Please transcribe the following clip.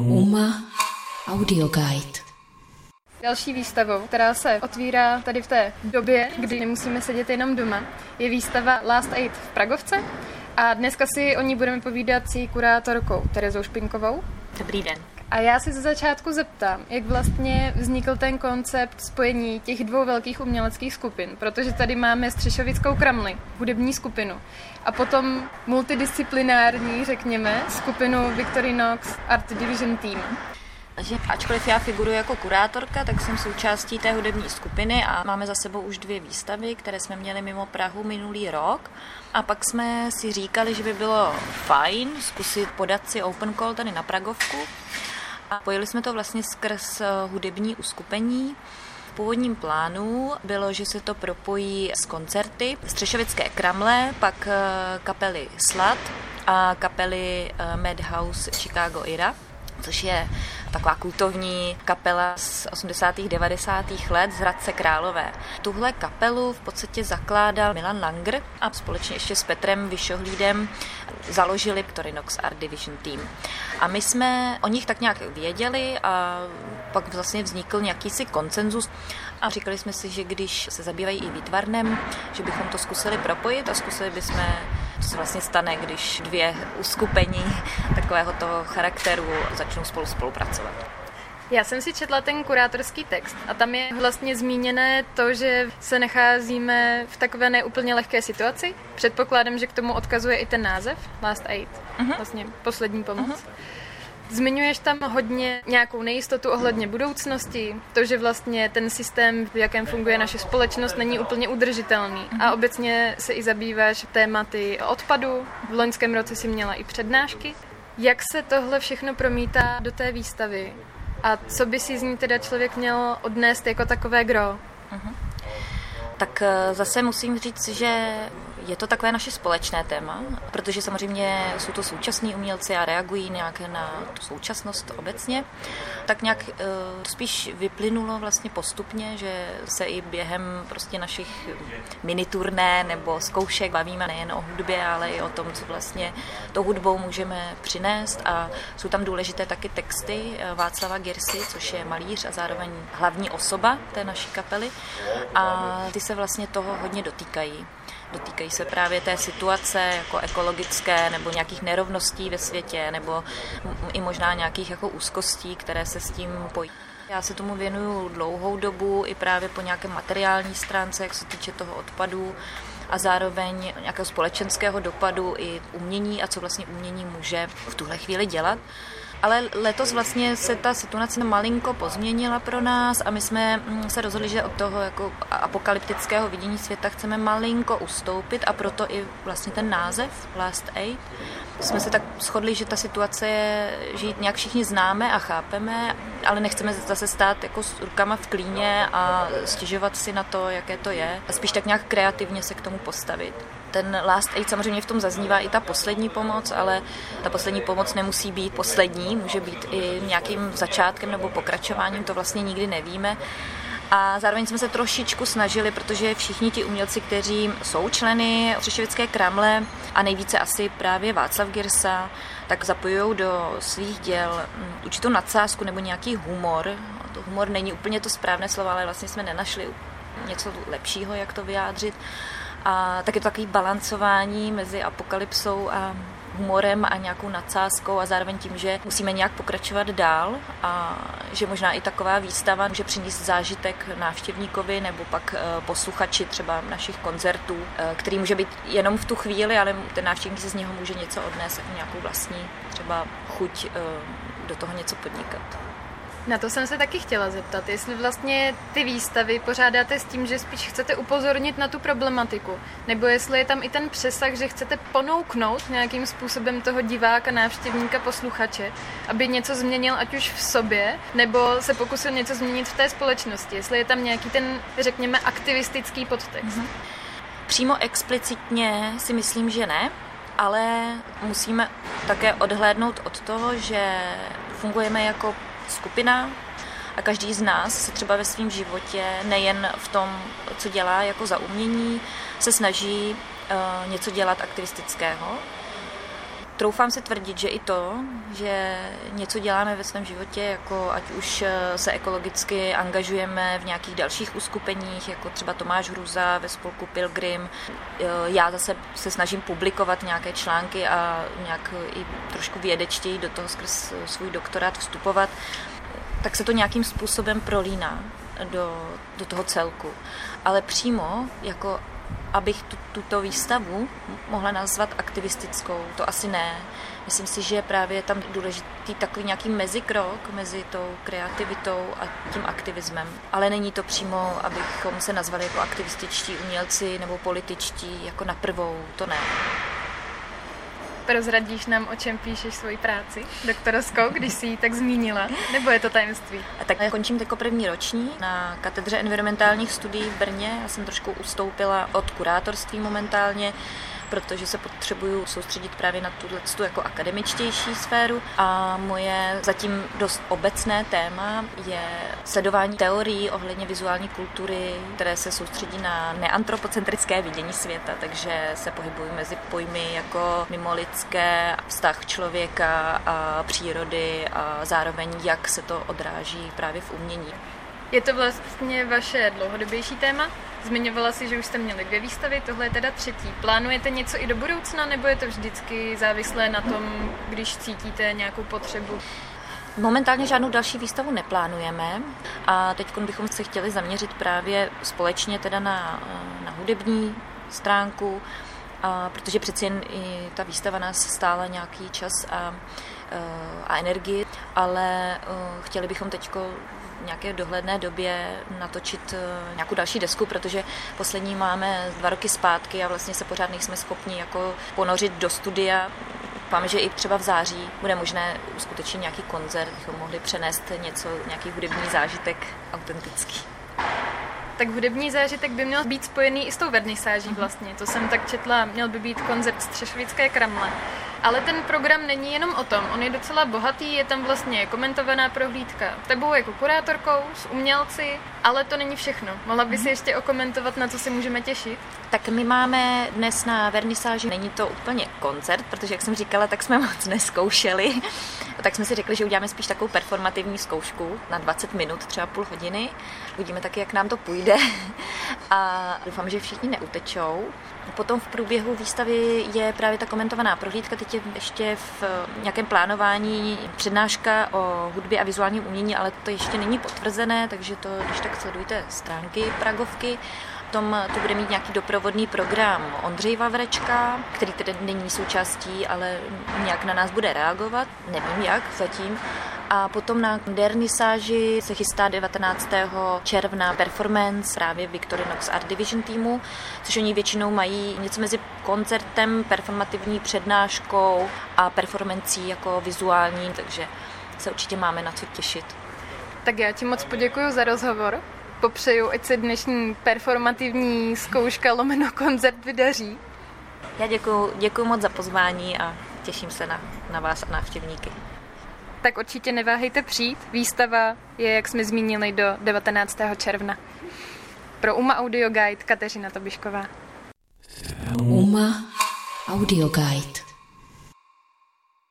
Uma Audio Guide. Další výstavou, která se otvírá tady v té době, kdy nemusíme sedět jenom doma, je výstava Last Aid v Pragovce. A dneska si o ní budeme povídat s její kurátorkou Terezou Špinkovou. Dobrý den. A já si ze začátku zeptám, jak vlastně vznikl ten koncept spojení těch dvou velkých uměleckých skupin, protože tady máme Střešovickou kramli, hudební skupinu, a potom multidisciplinární, řekněme, skupinu Victorinox Art Division Team. Takže ačkoliv já figuruji jako kurátorka, tak jsem součástí té hudební skupiny a máme za sebou už dvě výstavy, které jsme měli mimo Prahu minulý rok. A pak jsme si říkali, že by bylo fajn zkusit podat si open call tady na Pragovku. A pojeli jsme to vlastně skrz eh, hudební uskupení. V původním plánu bylo, že se to propojí s koncerty Střešovické kramle, pak eh, kapely Slat a kapely eh, Madhouse Chicago Ira což je taková kultovní kapela z 80. 90. let z Hradce Králové. Tuhle kapelu v podstatě zakládal Milan Langer a společně ještě s Petrem Vyšohlídem založili Torinox Art Division Team. A my jsme o nich tak nějak věděli a pak vlastně vznikl nějaký si koncenzus a říkali jsme si, že když se zabývají i výtvarnem, že bychom to zkusili propojit a zkusili bychom co se vlastně stane, když dvě uskupení takového toho charakteru začnou spolu spolupracovat. Já jsem si četla ten kurátorský text a tam je vlastně zmíněné to, že se nacházíme v takové neúplně lehké situaci. Předpokládám, že k tomu odkazuje i ten název Last Aid, uh-huh. vlastně poslední pomoc. Uh-huh. Zmiňuješ tam hodně nějakou nejistotu ohledně budoucnosti, to, že vlastně ten systém, v jakém funguje naše společnost, není úplně udržitelný. A mhm. obecně se i zabýváš tématy odpadu. V loňském roce si měla i přednášky. Jak se tohle všechno promítá do té výstavy? A co by si z ní teda člověk měl odnést jako takové gro? Uh-huh. Tak eh, zase musím říct, že je to takové naše společné téma, protože samozřejmě jsou to současní umělci a reagují nějak na tu současnost obecně. Tak nějak eh, spíš vyplynulo vlastně postupně, že se i během prostě našich miniturné nebo zkoušek bavíme nejen o hudbě, ale i o tom, co vlastně tou hudbou můžeme přinést a jsou tam důležité taky texty eh, Václava Girsy, což je malíř a zároveň hlavní osoba té naší kapely a ty se vlastně toho hodně dotýkají. Dotýkají se právě té situace jako ekologické nebo nějakých nerovností ve světě nebo i možná nějakých jako úzkostí, které se s tím pojí. Já se tomu věnuju dlouhou dobu i právě po nějaké materiální stránce, jak se týče toho odpadu a zároveň nějakého společenského dopadu i umění a co vlastně umění může v tuhle chvíli dělat. Ale letos vlastně se ta situace malinko pozměnila pro nás a my jsme mm, se rozhodli, že od toho jako apokalyptického vidění světa chceme malinko ustoupit a proto i vlastně ten název Last Aid. Jsme se tak shodli, že ta situace je, že ji nějak všichni známe a chápeme, ale nechceme zase stát jako s rukama v klíně a stěžovat si na to, jaké to je. A spíš tak nějak kreativně se k tomu postavit. Ten last aid samozřejmě v tom zaznívá i ta poslední pomoc, ale ta poslední pomoc nemusí být poslední, může být i nějakým začátkem nebo pokračováním, to vlastně nikdy nevíme. A zároveň jsme se trošičku snažili, protože všichni ti umělci, kteří jsou členy Třešovické kramle a nejvíce asi právě Václav Girsa, tak zapojují do svých děl mm, určitou nadsázku nebo nějaký humor. To humor není úplně to správné slovo, ale vlastně jsme nenašli něco lepšího, jak to vyjádřit. A tak je to takový balancování mezi apokalypsou a humorem a nějakou nadsázkou a zároveň tím, že musíme nějak pokračovat dál a že možná i taková výstava může přinést zážitek návštěvníkovi nebo pak eh, posluchači třeba našich koncertů, eh, který může být jenom v tu chvíli, ale ten návštěvník si z něho může něco odnést, jako nějakou vlastní třeba chuť eh, do toho něco podnikat. Na to jsem se taky chtěla zeptat, jestli vlastně ty výstavy pořádáte s tím, že spíš chcete upozornit na tu problematiku, nebo jestli je tam i ten přesah, že chcete ponouknout nějakým způsobem toho diváka, návštěvníka, posluchače, aby něco změnil ať už v sobě, nebo se pokusil něco změnit v té společnosti, jestli je tam nějaký ten, řekněme, aktivistický podtext. Mm-hmm. Přímo explicitně si myslím, že ne, ale musíme také odhlédnout od toho, že fungujeme jako skupina a každý z nás se třeba ve svém životě, nejen v tom, co dělá jako za umění, se snaží uh, něco dělat aktivistického. Troufám se tvrdit, že i to, že něco děláme ve svém životě, jako ať už eh, se ekologicky angažujeme v nějakých dalších uskupeních, jako třeba Tomáš Hruza ve spolku Pilgrim. Eh, já zase se snažím publikovat nějaké články a nějak i trošku vědečtěji do toho skrz svůj doktorát vstupovat, tak se to nějakým způsobem prolíná do, do toho celku. Ale přímo jako abych tu, tuto výstavu mohla nazvat aktivistickou, to asi ne. Myslím si, že právě je tam důležitý takový nějaký mezikrok mezi tou kreativitou a tím aktivismem. Ale není to přímo, abychom se nazvali jako aktivističtí umělci nebo političtí jako na prvou, to ne. Prozradíš nám, o čem píšeš svoji práci doktorskou, když jsi ji tak zmínila? Nebo je to tajemství? A tak končím jako první roční na katedře environmentálních studií v Brně. Já jsem trošku ustoupila od kurátorství momentálně protože se potřebuju soustředit právě na tuhle tu jako akademičtější sféru a moje zatím dost obecné téma je sledování teorií ohledně vizuální kultury, které se soustředí na neantropocentrické vidění světa, takže se pohybují mezi pojmy jako mimolidské, vztah člověka a přírody a zároveň jak se to odráží právě v umění. Je to vlastně vaše dlouhodobější téma? Zmiňovala si, že už jste měli dvě výstavy, tohle je teda třetí. Plánujete něco i do budoucna, nebo je to vždycky závislé na tom, když cítíte nějakou potřebu? Momentálně žádnou další výstavu neplánujeme a teď bychom se chtěli zaměřit právě společně teda na, na hudební stránku, a protože přeci jen i ta výstava nás stála nějaký čas a, a energii, ale chtěli bychom teď nějaké dohledné době natočit eh, nějakou další desku, protože poslední máme dva roky zpátky a vlastně se pořád nejsme schopni jako ponořit do studia. Doufám, že i třeba v září bude možné uskutečnit nějaký koncert, bychom mohli přenést něco, nějaký hudební zážitek autentický. Tak hudební zážitek by měl být spojený i s tou vernisáží vlastně. To jsem tak četla, měl by být koncert z Třešovické kramle. Ale ten program není jenom o tom, on je docela bohatý, je tam vlastně komentovaná prohlídka tebou jako kurátorkou, s umělci, ale to není všechno. Mohla by si mhm. ještě okomentovat, na co si můžeme těšit? Tak my máme dnes na vernisáži, není to úplně koncert, protože jak jsem říkala, tak jsme moc neskoušeli. tak jsme si řekli, že uděláme spíš takovou performativní zkoušku na 20 minut, třeba půl hodiny. Uvidíme taky, jak nám to půjde. A doufám, že všichni neutečou. Potom v průběhu výstavy je právě ta komentovaná prohlídka. Teď je ještě v nějakém plánování přednáška o hudbě a vizuálním umění, ale to ještě není potvrzené, takže to, když tak sledujte stránky Pragovky. Potom to bude mít nějaký doprovodný program Ondřej Vavrečka, který tedy není součástí, ale nějak na nás bude reagovat. Nevím jak zatím. A potom na dernisáži se chystá 19. června performance právě Victorinox Art Division týmu, což oni většinou mají něco mezi koncertem, performativní přednáškou a performancí jako vizuální, takže se určitě máme na co těšit. Tak já ti moc poděkuji za rozhovor. Popřeju, ať se dnešní performativní zkouška lomeno koncert vydaří. Já děkuji, děkuji moc za pozvání a těším se na, na vás a návštěvníky tak určitě neváhejte přijít. Výstava je, jak jsme zmínili, do 19. června. Pro UMA Audio Guide Kateřina Tobišková. UMA Audio Guide